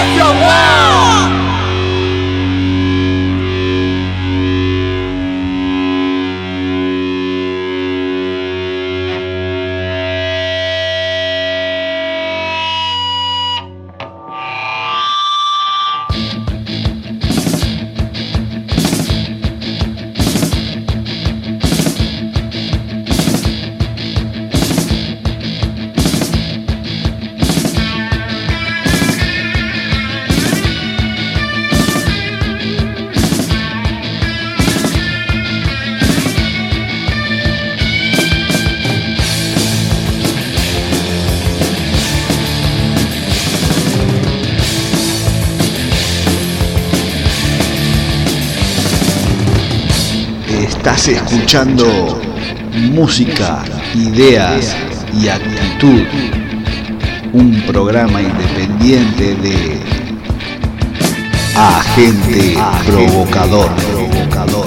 Estás escuchando música, ideas y actitud. Un programa independiente de Agente Provocador. Provocador.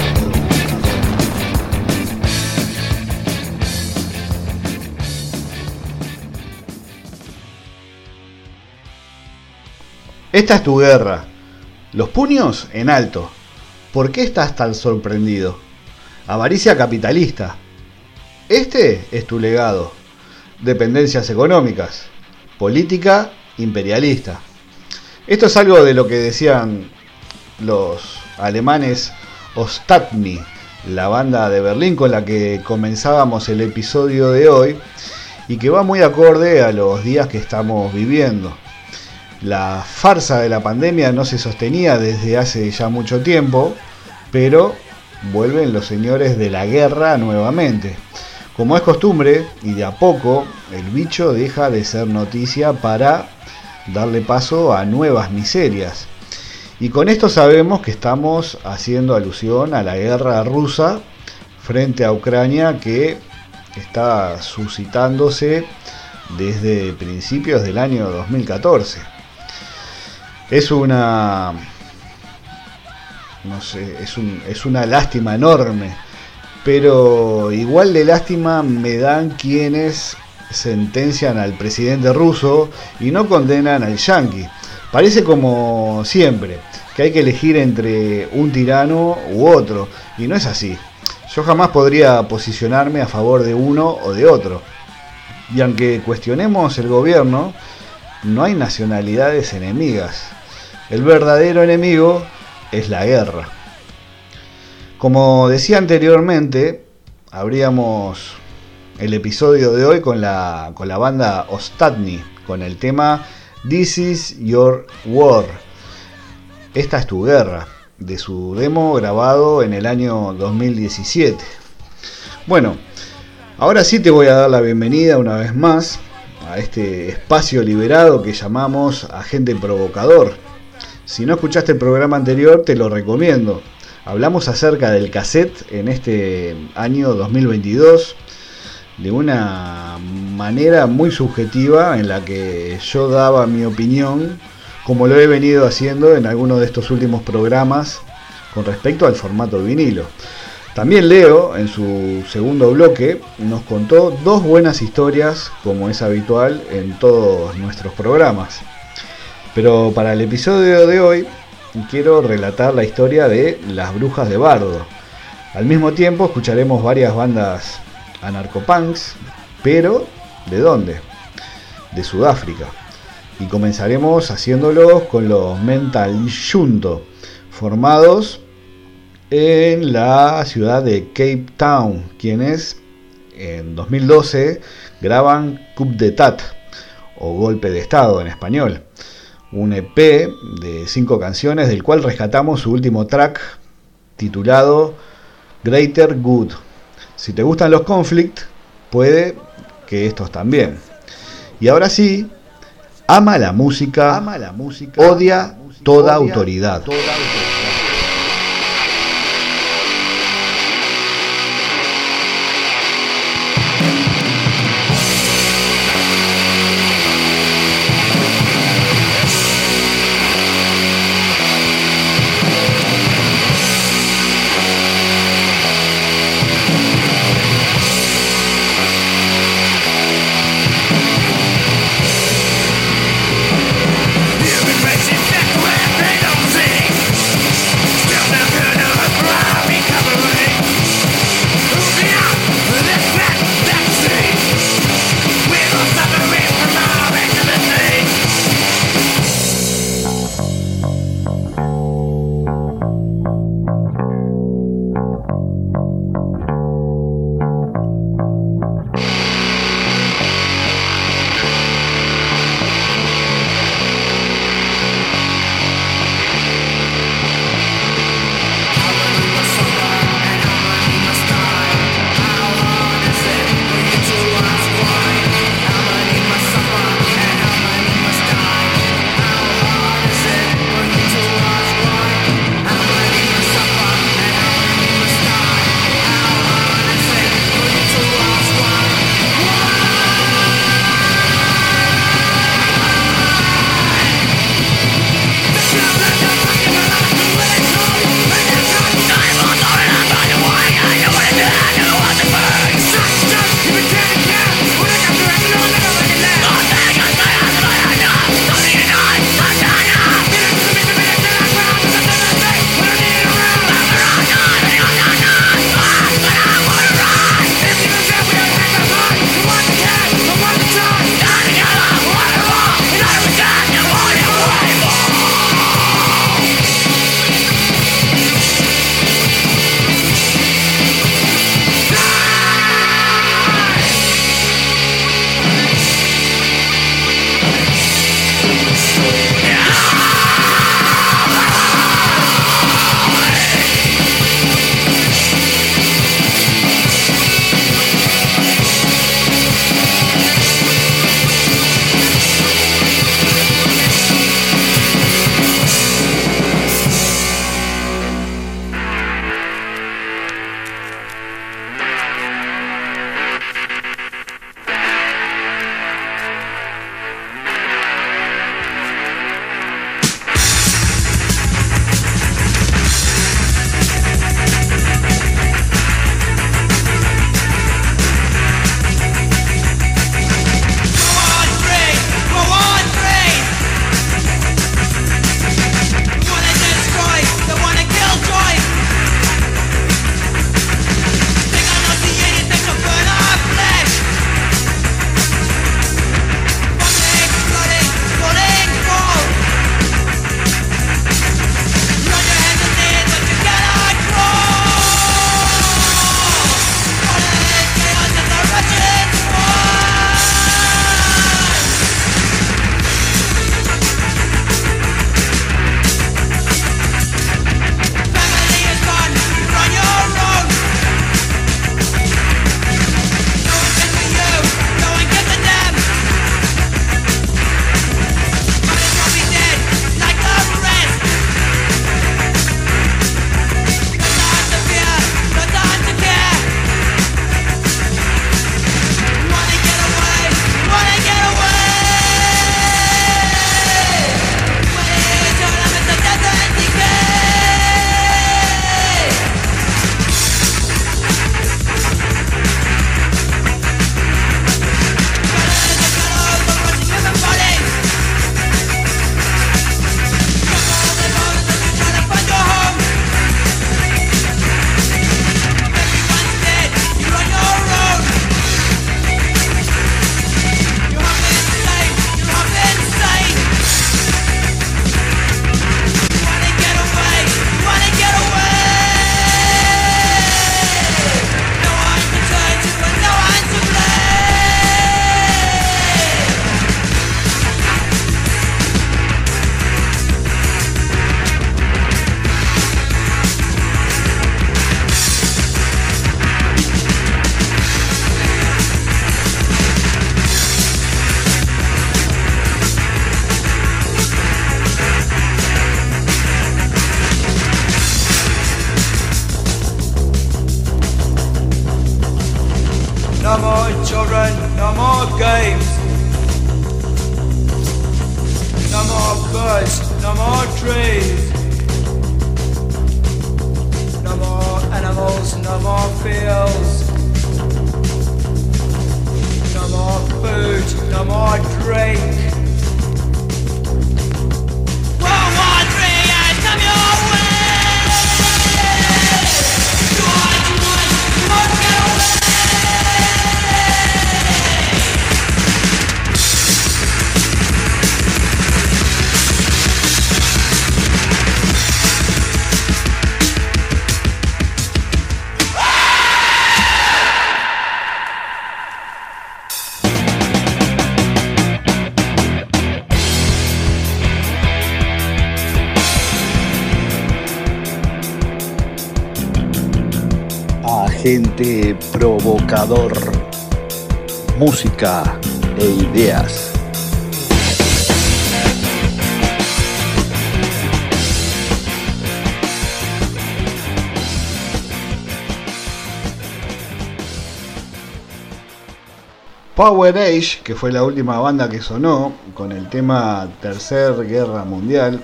Esta es tu guerra. Los puños en alto. ¿Por qué estás tan sorprendido? Avaricia capitalista. Este es tu legado. Dependencias económicas. Política imperialista. Esto es algo de lo que decían los alemanes Ostatni, la banda de Berlín con la que comenzábamos el episodio de hoy y que va muy acorde a los días que estamos viviendo. La farsa de la pandemia no se sostenía desde hace ya mucho tiempo, pero vuelven los señores de la guerra nuevamente. Como es costumbre, y de a poco, el bicho deja de ser noticia para darle paso a nuevas miserias. Y con esto sabemos que estamos haciendo alusión a la guerra rusa frente a Ucrania que está suscitándose desde principios del año 2014 es una no sé, es, un, es una lástima enorme, pero igual de lástima me dan quienes sentencian al presidente ruso y no condenan al yanqui. Parece como siempre, que hay que elegir entre un tirano u otro, y no es así. Yo jamás podría posicionarme a favor de uno o de otro. Y aunque cuestionemos el gobierno, no hay nacionalidades enemigas. El verdadero enemigo es la guerra. Como decía anteriormente, abríamos el episodio de hoy con la, con la banda Ostatni, con el tema This is Your War. Esta es tu guerra, de su demo grabado en el año 2017. Bueno, ahora sí te voy a dar la bienvenida una vez más a este espacio liberado que llamamos Agente Provocador si no escuchaste el programa anterior, te lo recomiendo. Hablamos acerca del cassette en este año 2022 de una manera muy subjetiva en la que yo daba mi opinión, como lo he venido haciendo en algunos de estos últimos programas con respecto al formato vinilo. También Leo, en su segundo bloque, nos contó dos buenas historias, como es habitual en todos nuestros programas. Pero para el episodio de hoy quiero relatar la historia de Las Brujas de Bardo. Al mismo tiempo escucharemos varias bandas anarcopunks, pero ¿de dónde? De Sudáfrica. Y comenzaremos haciéndolo con los Mental Junto, formados en la ciudad de Cape Town, quienes en 2012 graban Coup de Tat o Golpe de Estado en español. Un EP de cinco canciones del cual rescatamos su último track titulado Greater Good. Si te gustan los conflict, puede que estos también. Y ahora sí, ama la música, ama la música odia, toda, autoridad. no more trees. No more animals, no more fields. No more food, no more drink. Agente provocador, música e ideas. Power Age, que fue la última banda que sonó con el tema Tercer Guerra Mundial,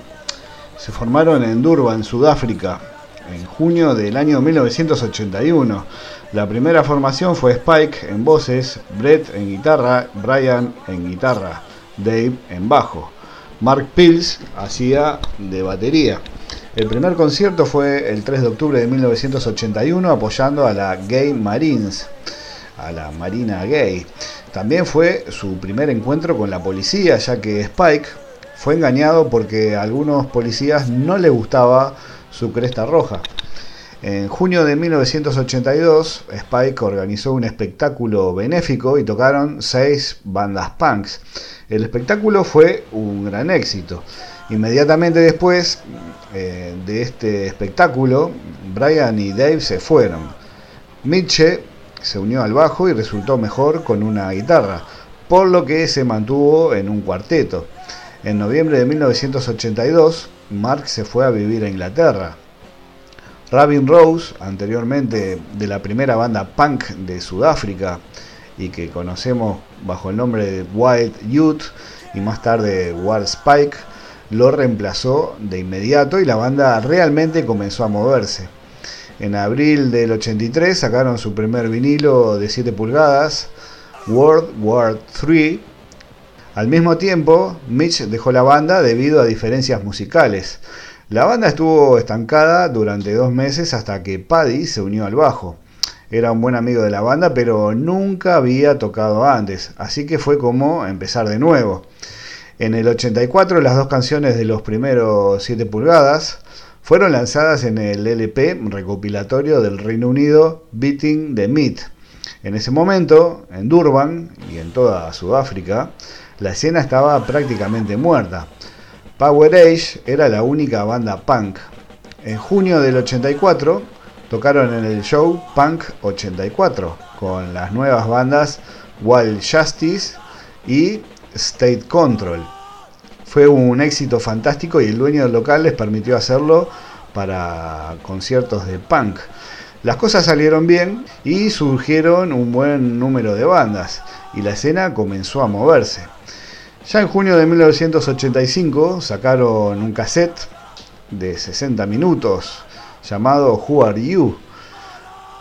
se formaron en Durban, Sudáfrica, en junio del año 1981. La primera formación fue Spike en voces, Brett en guitarra, Brian en guitarra, Dave en bajo. Mark Pills hacía de batería. El primer concierto fue el 3 de octubre de 1981 apoyando a la Gay Marines, a la Marina Gay. También fue su primer encuentro con la policía, ya que Spike fue engañado porque a algunos policías no le gustaba su cresta roja. En junio de 1982, Spike organizó un espectáculo benéfico y tocaron seis bandas punks. El espectáculo fue un gran éxito. Inmediatamente después eh, de este espectáculo, Brian y Dave se fueron. Mitche se unió al bajo y resultó mejor con una guitarra, por lo que se mantuvo en un cuarteto. En noviembre de 1982, Mark se fue a vivir a Inglaterra. Rabin Rose, anteriormente de la primera banda punk de Sudáfrica y que conocemos bajo el nombre de Wild Youth y más tarde War Spike, lo reemplazó de inmediato y la banda realmente comenzó a moverse. En abril del 83 sacaron su primer vinilo de 7 pulgadas, World War III. Al mismo tiempo, Mitch dejó la banda debido a diferencias musicales. La banda estuvo estancada durante dos meses hasta que Paddy se unió al bajo. Era un buen amigo de la banda, pero nunca había tocado antes, así que fue como empezar de nuevo. En el 84 las dos canciones de los primeros 7 pulgadas, fueron lanzadas en el LP recopilatorio del Reino Unido Beating the Meat. En ese momento, en Durban y en toda Sudáfrica, la escena estaba prácticamente muerta. Power Age era la única banda punk. En junio del 84 tocaron en el show Punk 84 con las nuevas bandas Wild Justice y State Control. Fue un éxito fantástico y el dueño del local les permitió hacerlo para conciertos de punk. Las cosas salieron bien y surgieron un buen número de bandas y la escena comenzó a moverse. Ya en junio de 1985 sacaron un cassette de 60 minutos llamado Who Are You,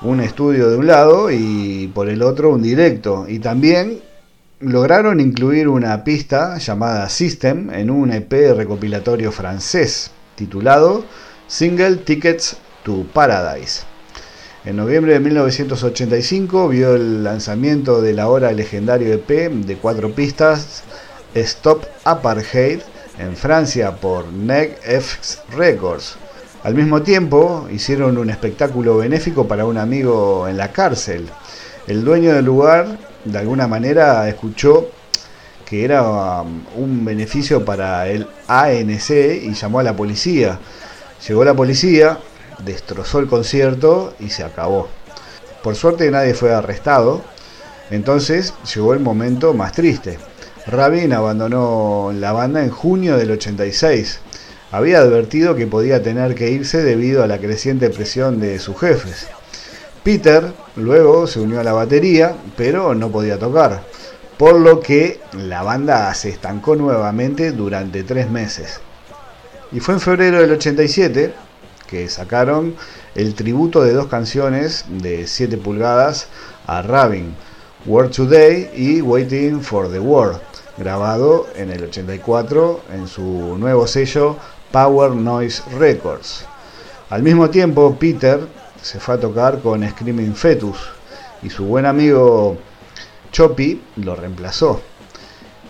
un estudio de un lado y por el otro un directo y también lograron incluir una pista llamada System en un EP recopilatorio francés titulado Single Tickets to Paradise. En noviembre de 1985 vio el lanzamiento del ahora legendario EP de cuatro pistas Stop Apartheid en Francia por NEG-F Records. Al mismo tiempo hicieron un espectáculo benéfico para un amigo en la cárcel. El dueño del lugar de alguna manera escuchó que era um, un beneficio para el ANC y llamó a la policía. Llegó la policía, destrozó el concierto y se acabó. Por suerte nadie fue arrestado, entonces llegó el momento más triste. Rabin abandonó la banda en junio del 86. Había advertido que podía tener que irse debido a la creciente presión de sus jefes. Peter luego se unió a la batería, pero no podía tocar, por lo que la banda se estancó nuevamente durante tres meses. Y fue en febrero del 87 que sacaron el tributo de dos canciones de 7 pulgadas a Rabin, World Today y Waiting for the World, grabado en el 84 en su nuevo sello Power Noise Records. Al mismo tiempo, Peter se fue a tocar con Screaming Fetus y su buen amigo Choppy lo reemplazó.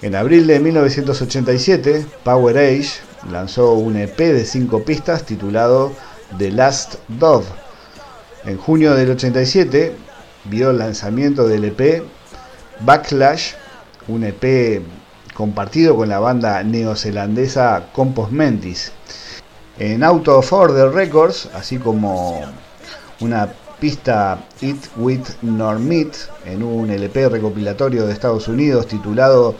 En abril de 1987, Power Age lanzó un EP de 5 pistas titulado The Last Dove. En junio del 87 vio el lanzamiento del EP Backlash, un EP compartido con la banda neozelandesa Compost Mentis. En Out of Order Records, así como una pista Eat With Nor Meat en un LP recopilatorio de Estados Unidos titulado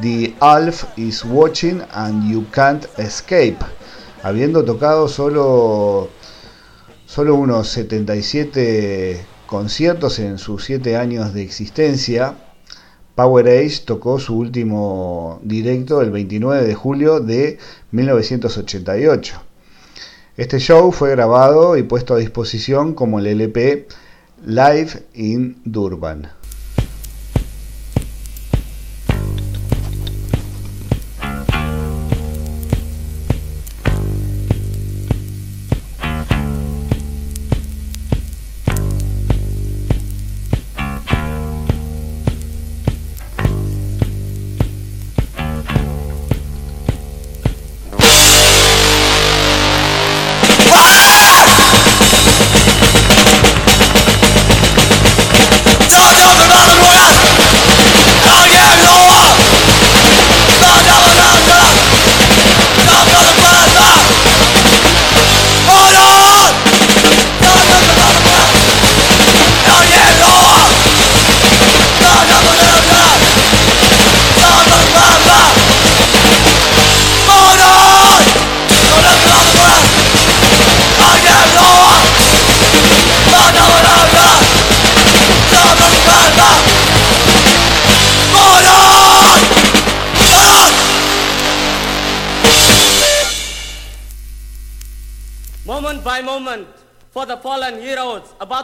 The Alf is Watching and You Can't Escape, habiendo tocado solo, solo unos 77 conciertos en sus 7 años de existencia. Power Age tocó su último directo el 29 de julio de 1988. Este show fue grabado y puesto a disposición como el LP Live in Durban.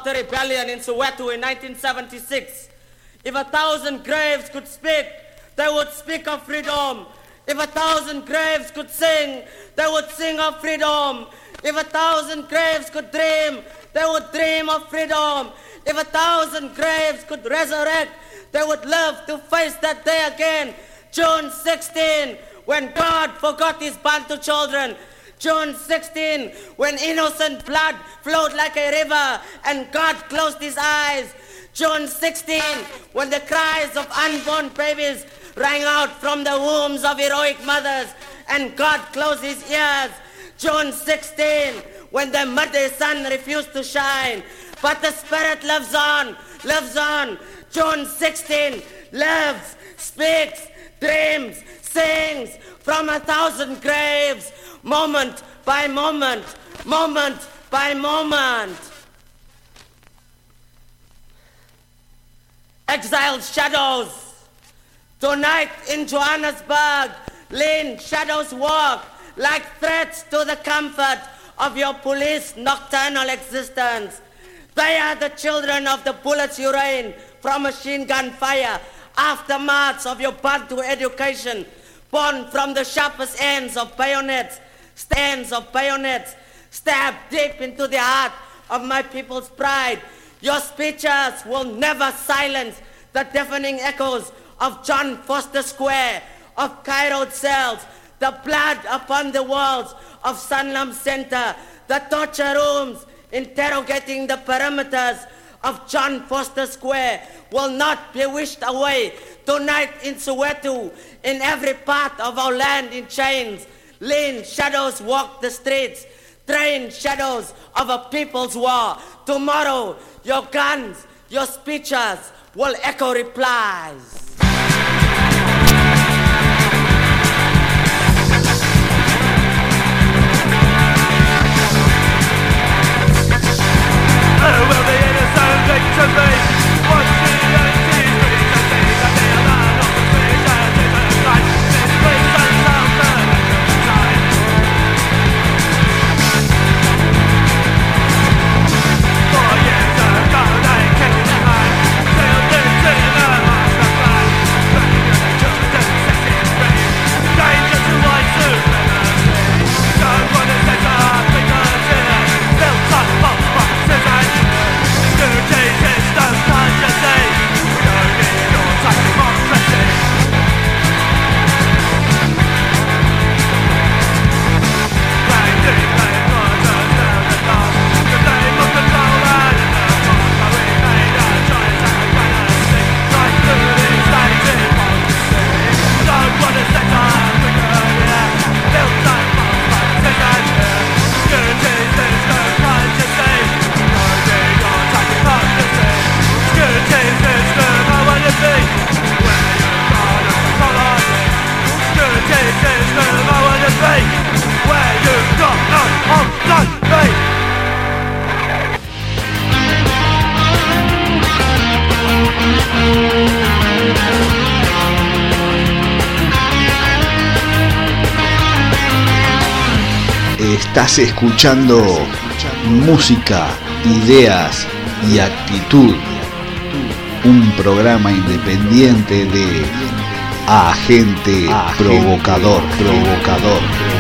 The rebellion in Soweto in 1976. If a thousand graves could speak, they would speak of freedom. If a thousand graves could sing, they would sing of freedom. If a thousand graves could dream, they would dream of freedom. If a thousand graves could resurrect, they would live to face that day again. June 16, when God forgot his Bantu children, June 16, when innocent blood flowed like a river and God closed his eyes. June 16, when the cries of unborn babies rang out from the wombs of heroic mothers and God closed his ears. June 16, when the muddy sun refused to shine, but the spirit lives on, lives on. June 16, lives, speaks, dreams, sings from a thousand graves moment by moment, moment by moment. Exiled shadows. Tonight in Johannesburg, lean shadows walk like threats to the comfort of your police nocturnal existence. They are the children of the bullets you rain from machine gun fire, aftermaths of your Bantu education, born from the sharpest ends of bayonets stands of bayonets stab deep into the heart of my people's pride. Your speeches will never silence the deafening echoes of John Foster Square, of Cairo cells, the blood upon the walls of Sanlam Center, the torture rooms interrogating the perimeters of John Foster Square will not be wished away. Tonight in Soweto, in every part of our land in chains, Lean shadows walk the streets, train shadows of a people's war. Tomorrow, your guns, your speeches will echo replies. Estás escuchando música, ideas y actitud. Un programa independiente de agente, provocador, provocador.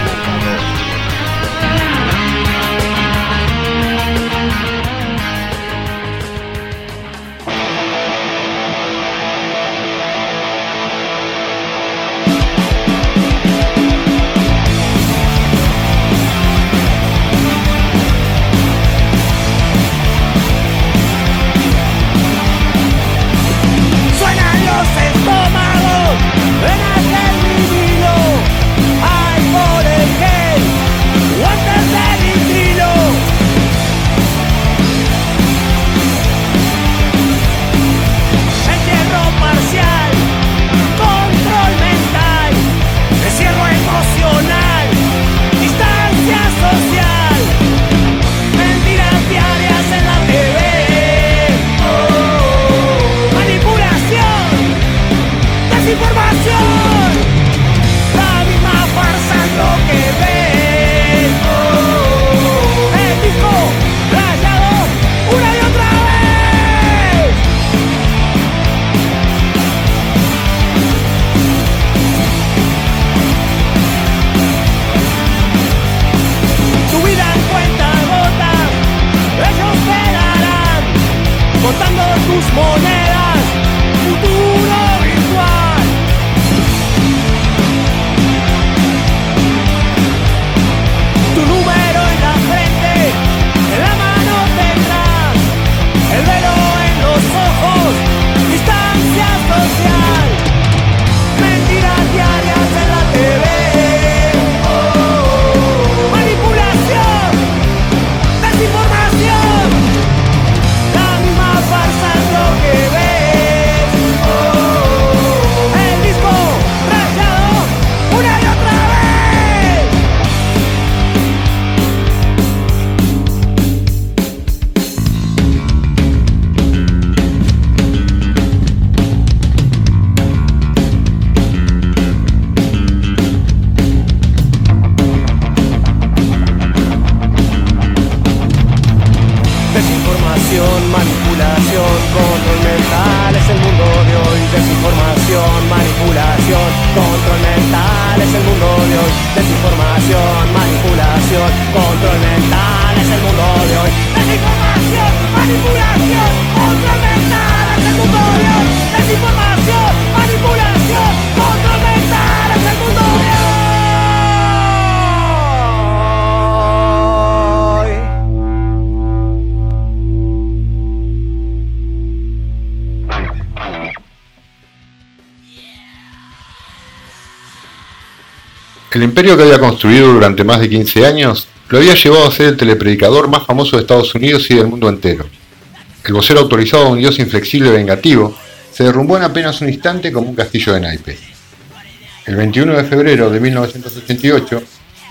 El imperio que había construido durante más de 15 años lo había llevado a ser el telepredicador más famoso de Estados Unidos y del mundo entero. El vocero autorizado a un dios inflexible y vengativo se derrumbó en apenas un instante como un castillo de naipes. El 21 de febrero de 1988,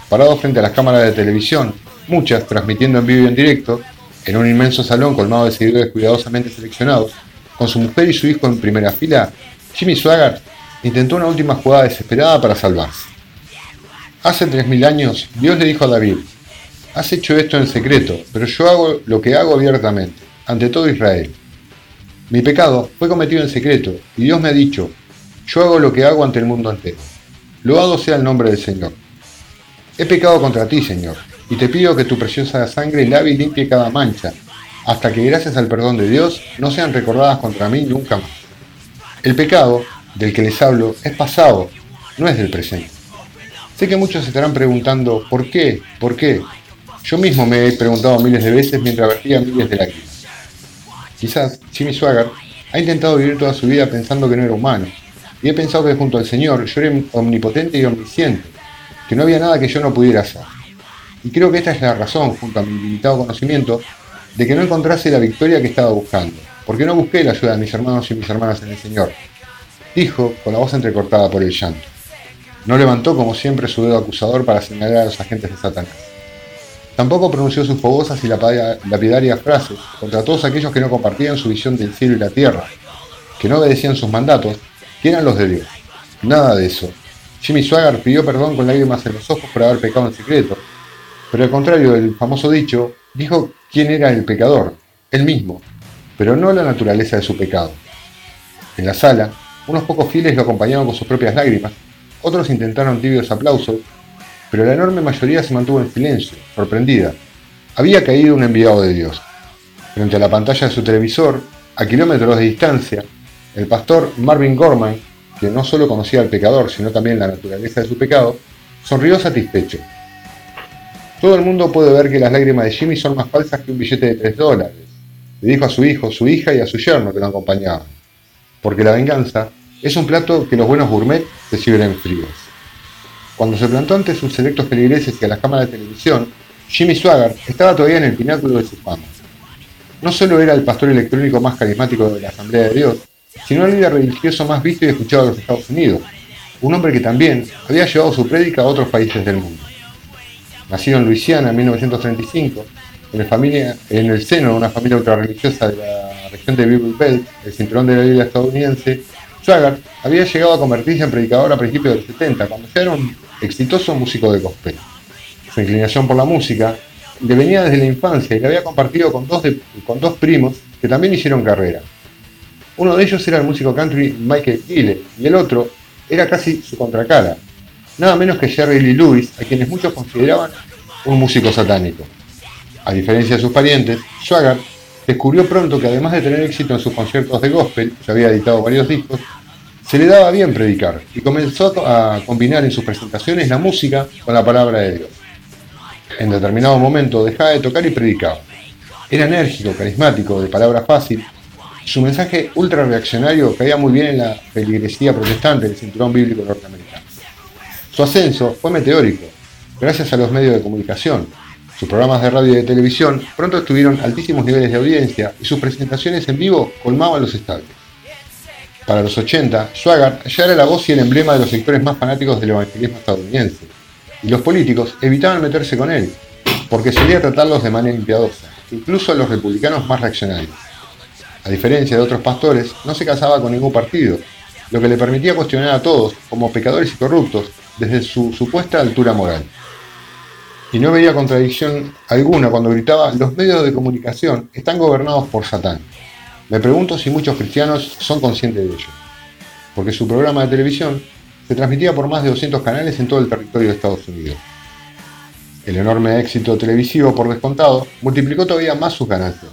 parado frente a las cámaras de televisión, muchas transmitiendo en vivo y en directo, en un inmenso salón colmado de seguidores cuidadosamente seleccionados, con su mujer y su hijo en primera fila, Jimmy Swaggart intentó una última jugada desesperada para salvarse. Hace tres mil años Dios le dijo a David, has hecho esto en secreto, pero yo hago lo que hago abiertamente, ante todo Israel. Mi pecado fue cometido en secreto, y Dios me ha dicho, yo hago lo que hago ante el mundo entero. Loado sea el nombre del Señor. He pecado contra ti, Señor, y te pido que tu preciosa sangre lave y limpie cada mancha, hasta que gracias al perdón de Dios no sean recordadas contra mí nunca más. El pecado del que les hablo es pasado, no es del presente. Sé que muchos se estarán preguntando, ¿por qué? ¿Por qué? Yo mismo me he preguntado miles de veces mientras vertía miles de lágrimas. Quizás Jimmy Swagger ha intentado vivir toda su vida pensando que no era humano, y he pensado que junto al Señor yo era omnipotente y omnisciente, que no había nada que yo no pudiera hacer. Y creo que esta es la razón, junto a mi limitado conocimiento, de que no encontrase la victoria que estaba buscando, porque no busqué la ayuda de mis hermanos y mis hermanas en el Señor, dijo con la voz entrecortada por el llanto. No levantó como siempre su dedo acusador para señalar a los agentes de Satanás. Tampoco pronunció sus fogosas y lapidarias frases contra todos aquellos que no compartían su visión del cielo y la tierra, que no obedecían sus mandatos, que eran los de Dios. Nada de eso. Jimmy Swagger pidió perdón con lágrimas en los ojos por haber pecado en secreto, Pero al contrario del famoso dicho, dijo quién era el pecador, él mismo, pero no la naturaleza de su pecado. En la sala, unos pocos fieles lo acompañaban con sus propias lágrimas, otros intentaron tibios aplausos, pero la enorme mayoría se mantuvo en silencio, sorprendida. Había caído un enviado de Dios. Frente a la pantalla de su televisor, a kilómetros de distancia, el pastor Marvin Gorman, que no solo conocía al pecador, sino también la naturaleza de su pecado, sonrió satisfecho. Todo el mundo puede ver que las lágrimas de Jimmy son más falsas que un billete de 3 dólares, le dijo a su hijo, su hija y a su yerno que lo acompañaban. Porque la venganza es un plato que los buenos gourmet se sirven fríos. Cuando se plantó ante sus selectos feligreses y a las cámaras de televisión, Jimmy Swaggart estaba todavía en el pináculo de su fama. No solo era el pastor electrónico más carismático de la Asamblea de Dios, sino el líder religioso más visto y escuchado de los Estados Unidos, un hombre que también había llevado su prédica a otros países del mundo. Nacido en Luisiana en 1935, en, familia, en el seno de una familia ultrarreligiosa de la región de Bible Belt, el cinturón de la Biblia estadounidense, Swaggart había llegado a convertirse en predicador a principios del 70, cuando ya era un exitoso músico de gospel. Su inclinación por la música le venía desde la infancia y la había compartido con dos, con dos primos que también hicieron carrera. Uno de ellos era el músico country Michael Gille y el otro era casi su contracara, nada menos que Jerry Lee Lewis, a quienes muchos consideraban un músico satánico. A diferencia de sus parientes, Swaggart descubrió pronto que además de tener éxito en sus conciertos de gospel, ya había editado varios discos, se le daba bien predicar y comenzó a combinar en sus presentaciones la música con la palabra de Dios. En determinado momento dejaba de tocar y predicaba. Era enérgico, carismático, de palabra fácil. Su mensaje ultra reaccionario caía muy bien en la feligresía protestante del cinturón bíblico norteamericano. Su ascenso fue meteórico, gracias a los medios de comunicación, sus programas de radio y de televisión pronto tuvieron altísimos niveles de audiencia y sus presentaciones en vivo colmaban los estadios. Para los 80, Swaggart ya era la voz y el emblema de los sectores más fanáticos del evangelismo estadounidense, y los políticos evitaban meterse con él, porque solía tratarlos de manera impiadosa, incluso a los republicanos más reaccionarios. A diferencia de otros pastores, no se casaba con ningún partido, lo que le permitía cuestionar a todos como pecadores y corruptos desde su supuesta altura moral y no veía contradicción alguna cuando gritaba, los medios de comunicación están gobernados por Satán. Me pregunto si muchos cristianos son conscientes de ello, porque su programa de televisión se transmitía por más de 200 canales en todo el territorio de Estados Unidos. El enorme éxito televisivo, por descontado, multiplicó todavía más sus ganancias.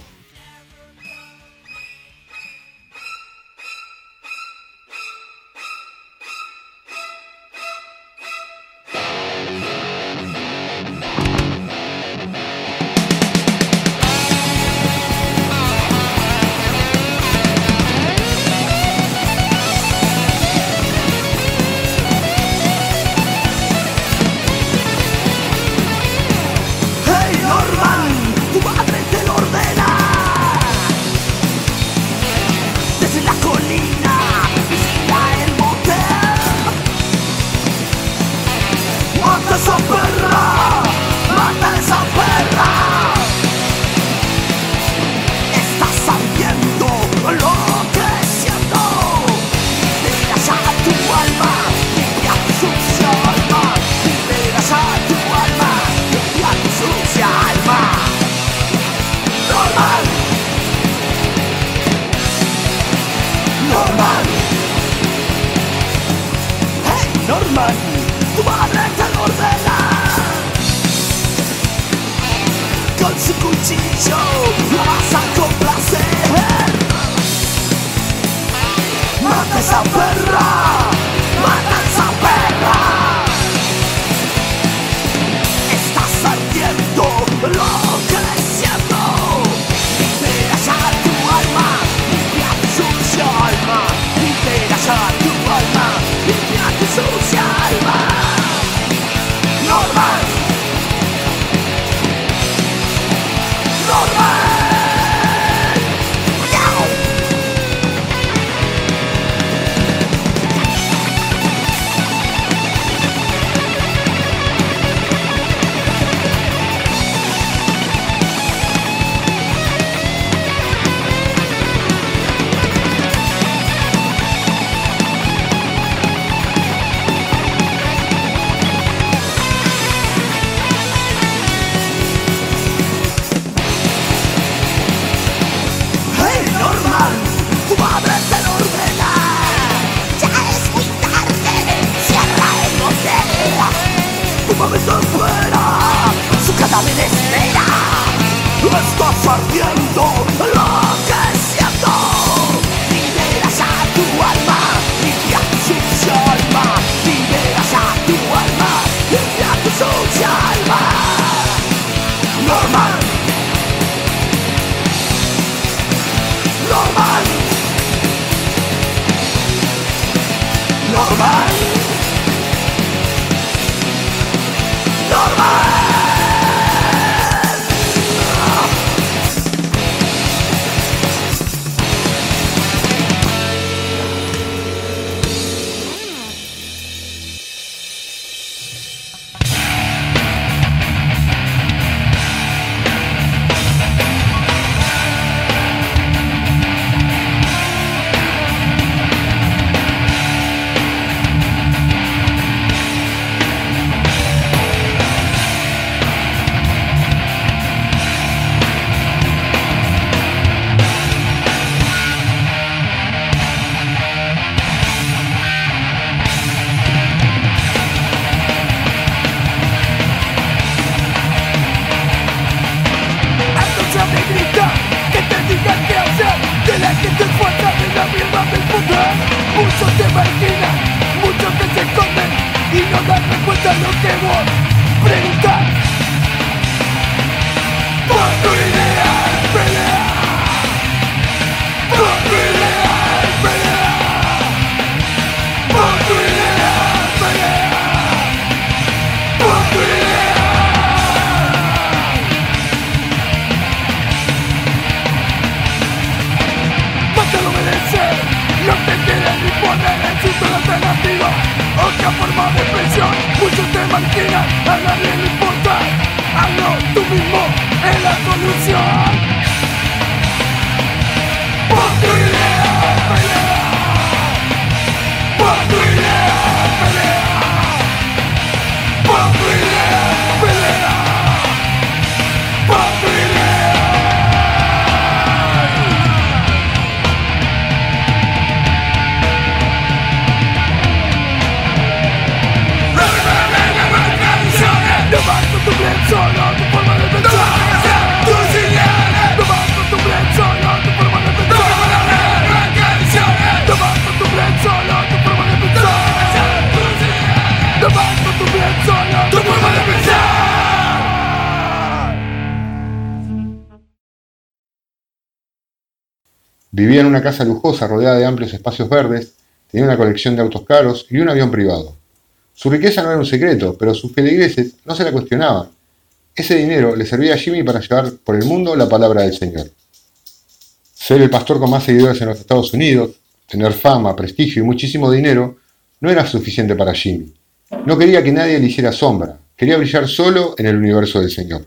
Vivía en una casa lujosa rodeada de amplios espacios verdes, tenía una colección de autos caros y un avión privado. Su riqueza no era un secreto, pero sus feligreses no se la cuestionaban. Ese dinero le servía a Jimmy para llevar por el mundo la palabra del Señor. Ser el pastor con más seguidores en los Estados Unidos, tener fama, prestigio y muchísimo dinero, no era suficiente para Jimmy. No quería que nadie le hiciera sombra, quería brillar solo en el universo del Señor.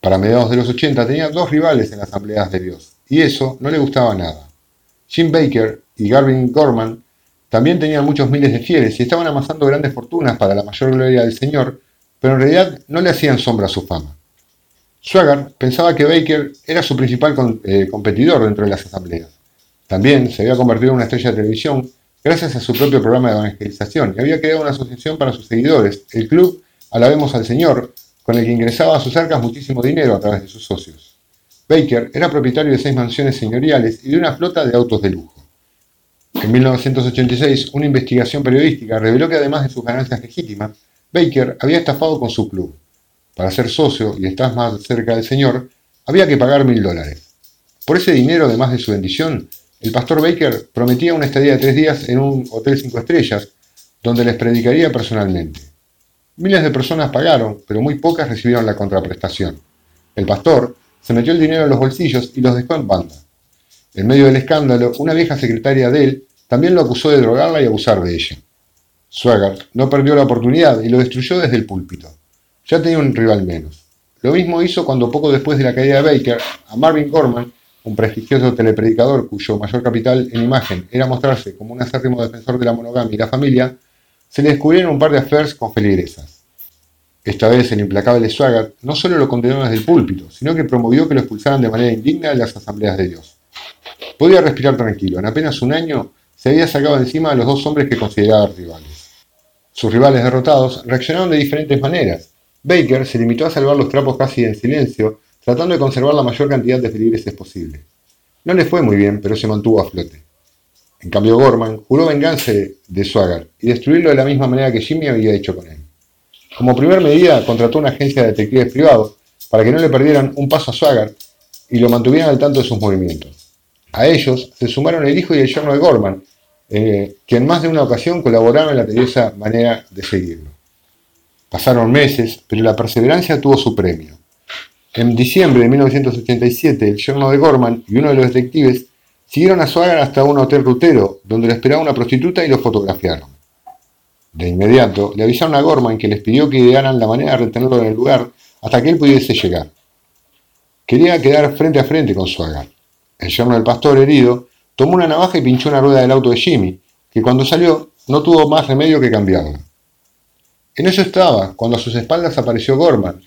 Para mediados de los 80 tenía dos rivales en las asambleas de Dios, y eso no le gustaba nada. Jim Baker y Garvin Gorman también tenían muchos miles de fieles y estaban amasando grandes fortunas para la mayor gloria del Señor, pero en realidad no le hacían sombra a su fama. Swagger pensaba que Baker era su principal eh, competidor dentro de las asambleas. También se había convertido en una estrella de televisión gracias a su propio programa de evangelización y había creado una asociación para sus seguidores, el club Alabemos al Señor, con el que ingresaba a sus arcas muchísimo dinero a través de sus socios. Baker era propietario de seis mansiones señoriales y de una flota de autos de lujo. En 1986, una investigación periodística reveló que además de sus ganancias legítimas, Baker había estafado con su club. Para ser socio y estar más cerca del Señor, había que pagar mil dólares. Por ese dinero, además de su bendición, el pastor Baker prometía una estadía de tres días en un hotel cinco estrellas, donde les predicaría personalmente. Miles de personas pagaron, pero muy pocas recibieron la contraprestación. El pastor se metió el dinero en los bolsillos y los dejó en banda. En medio del escándalo, una vieja secretaria de él también lo acusó de drogarla y abusar de ella. Swagger no perdió la oportunidad y lo destruyó desde el púlpito. Ya tenía un rival menos. Lo mismo hizo cuando poco después de la caída de Baker, a Marvin Gorman, un prestigioso telepredicador cuyo mayor capital en imagen era mostrarse como un acérrimo defensor de la monogamia y la familia, se le descubrieron un par de affairs con feligresas. Esta vez el implacable Swagger no solo lo condenó desde el púlpito, sino que promovió que lo expulsaran de manera indigna de las asambleas de Dios. Podía respirar tranquilo, en apenas un año se había sacado encima a los dos hombres que consideraba rivales. Sus rivales derrotados reaccionaron de diferentes maneras. Baker se limitó a salvar los trapos casi en silencio, tratando de conservar la mayor cantidad de feligreses posible. No le fue muy bien, pero se mantuvo a flote. En cambio, Gorman juró venganza de Swagger y destruirlo de la misma manera que Jimmy había hecho con él. Como primer medida, contrató una agencia de detectives privados para que no le perdieran un paso a Swagger y lo mantuvieran al tanto de sus movimientos. A ellos se sumaron el hijo y el yerno de Gorman, eh, que en más de una ocasión colaboraron en la tediosa manera de seguirlo. Pasaron meses, pero la perseverancia tuvo su premio. En diciembre de 1987, el yerno de Gorman y uno de los detectives siguieron a Swagger hasta un hotel rutero, donde le esperaba una prostituta y lo fotografiaron. De inmediato, le avisaron a Gorman que les pidió que idearan la manera de retenerlo en el lugar hasta que él pudiese llegar. Quería quedar frente a frente con Swagger. El yerno del pastor herido tomó una navaja y pinchó una rueda del auto de Jimmy, que cuando salió no tuvo más remedio que cambiarla. En eso estaba, cuando a sus espaldas apareció Gorman.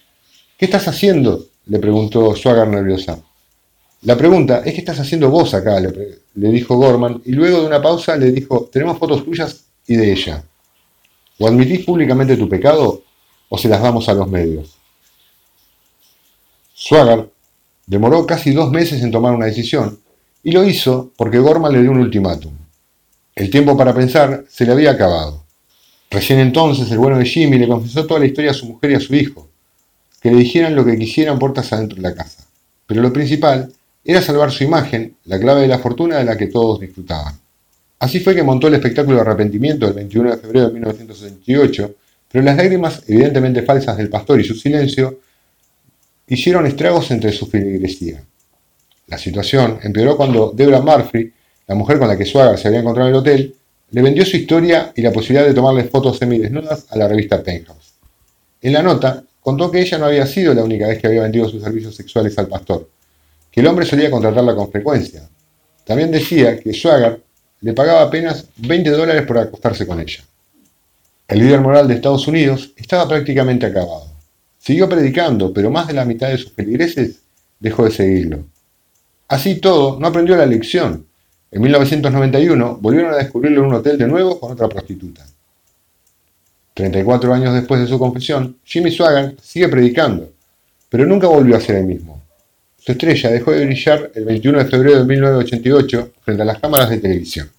¿Qué estás haciendo? le preguntó Swagger nerviosa. La pregunta es qué estás haciendo vos acá, le, le, dijo Gorman, y luego de una pausa le dijo, tenemos fotos tuyas y de ella. O admitís públicamente tu pecado o se las damos a los medios. Swagger demoró casi dos meses en tomar una decisión, y lo hizo porque Gorman le dio un ultimátum. El tiempo para pensar se le había acabado. Recién entonces el bueno de Jimmy le confesó toda la historia a su mujer y a su hijo, que le dijeran lo que quisieran puertas adentro de la casa. Pero lo principal era salvar su imagen, la clave de la fortuna de la que todos disfrutaban. Así fue que montó el espectáculo de arrepentimiento el 21 de febrero de 1968, pero las lágrimas evidentemente falsas del pastor y su silencio hicieron estragos entre su feligresía. La situación empeoró cuando Deborah Murphy, la mujer con la que Swagger se había encontrado en el hotel, le vendió su historia y la posibilidad de tomarle fotos semidesnudas a la revista Penthouse. En la nota contó que ella no había sido la única vez que había vendido sus servicios sexuales al pastor, que el hombre solía contratarla con frecuencia. También decía que Swagger le pagaba apenas 20 dólares por acostarse con ella. El líder moral de Estados Unidos estaba prácticamente acabado. Siguió predicando, pero más de la mitad de sus feligreses dejó de seguirlo. Así todo, no aprendió la lección. En 1991 volvieron a descubrirlo en un hotel de nuevo con otra prostituta. 34 años después de su confesión, Jimmy Swaggart sigue predicando, pero nunca volvió a ser el mismo. Su estrella dejó de brillar el 21 de febrero de 1988 frente a las cámaras de televisión.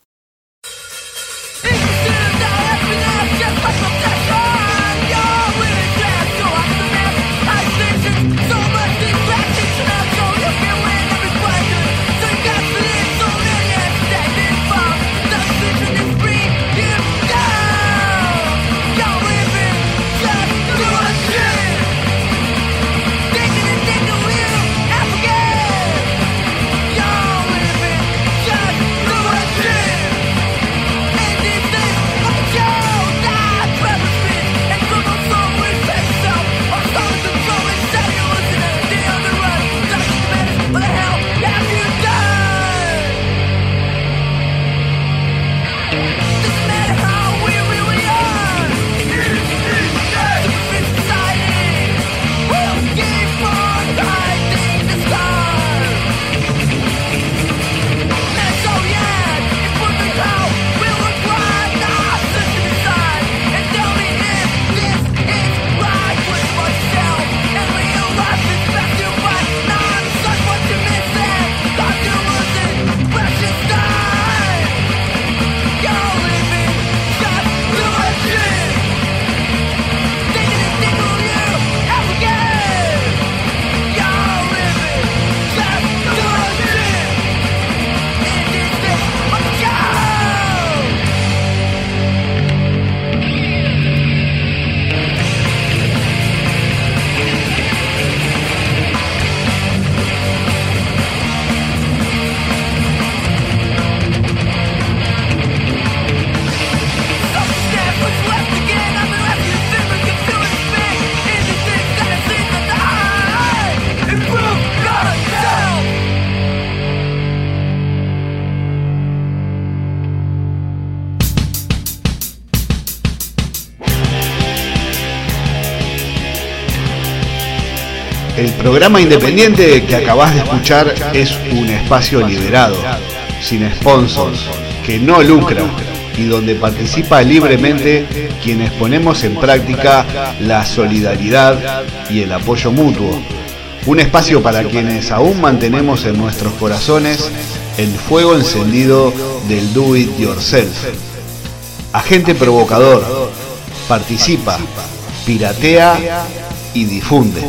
Programa independiente que acabas de escuchar es un espacio liberado, sin sponsors, que no lucra y donde participa libremente quienes ponemos en práctica la solidaridad y el apoyo mutuo. Un espacio para quienes aún mantenemos en nuestros corazones el fuego encendido del do it yourself. Agente provocador, participa, piratea y difunde.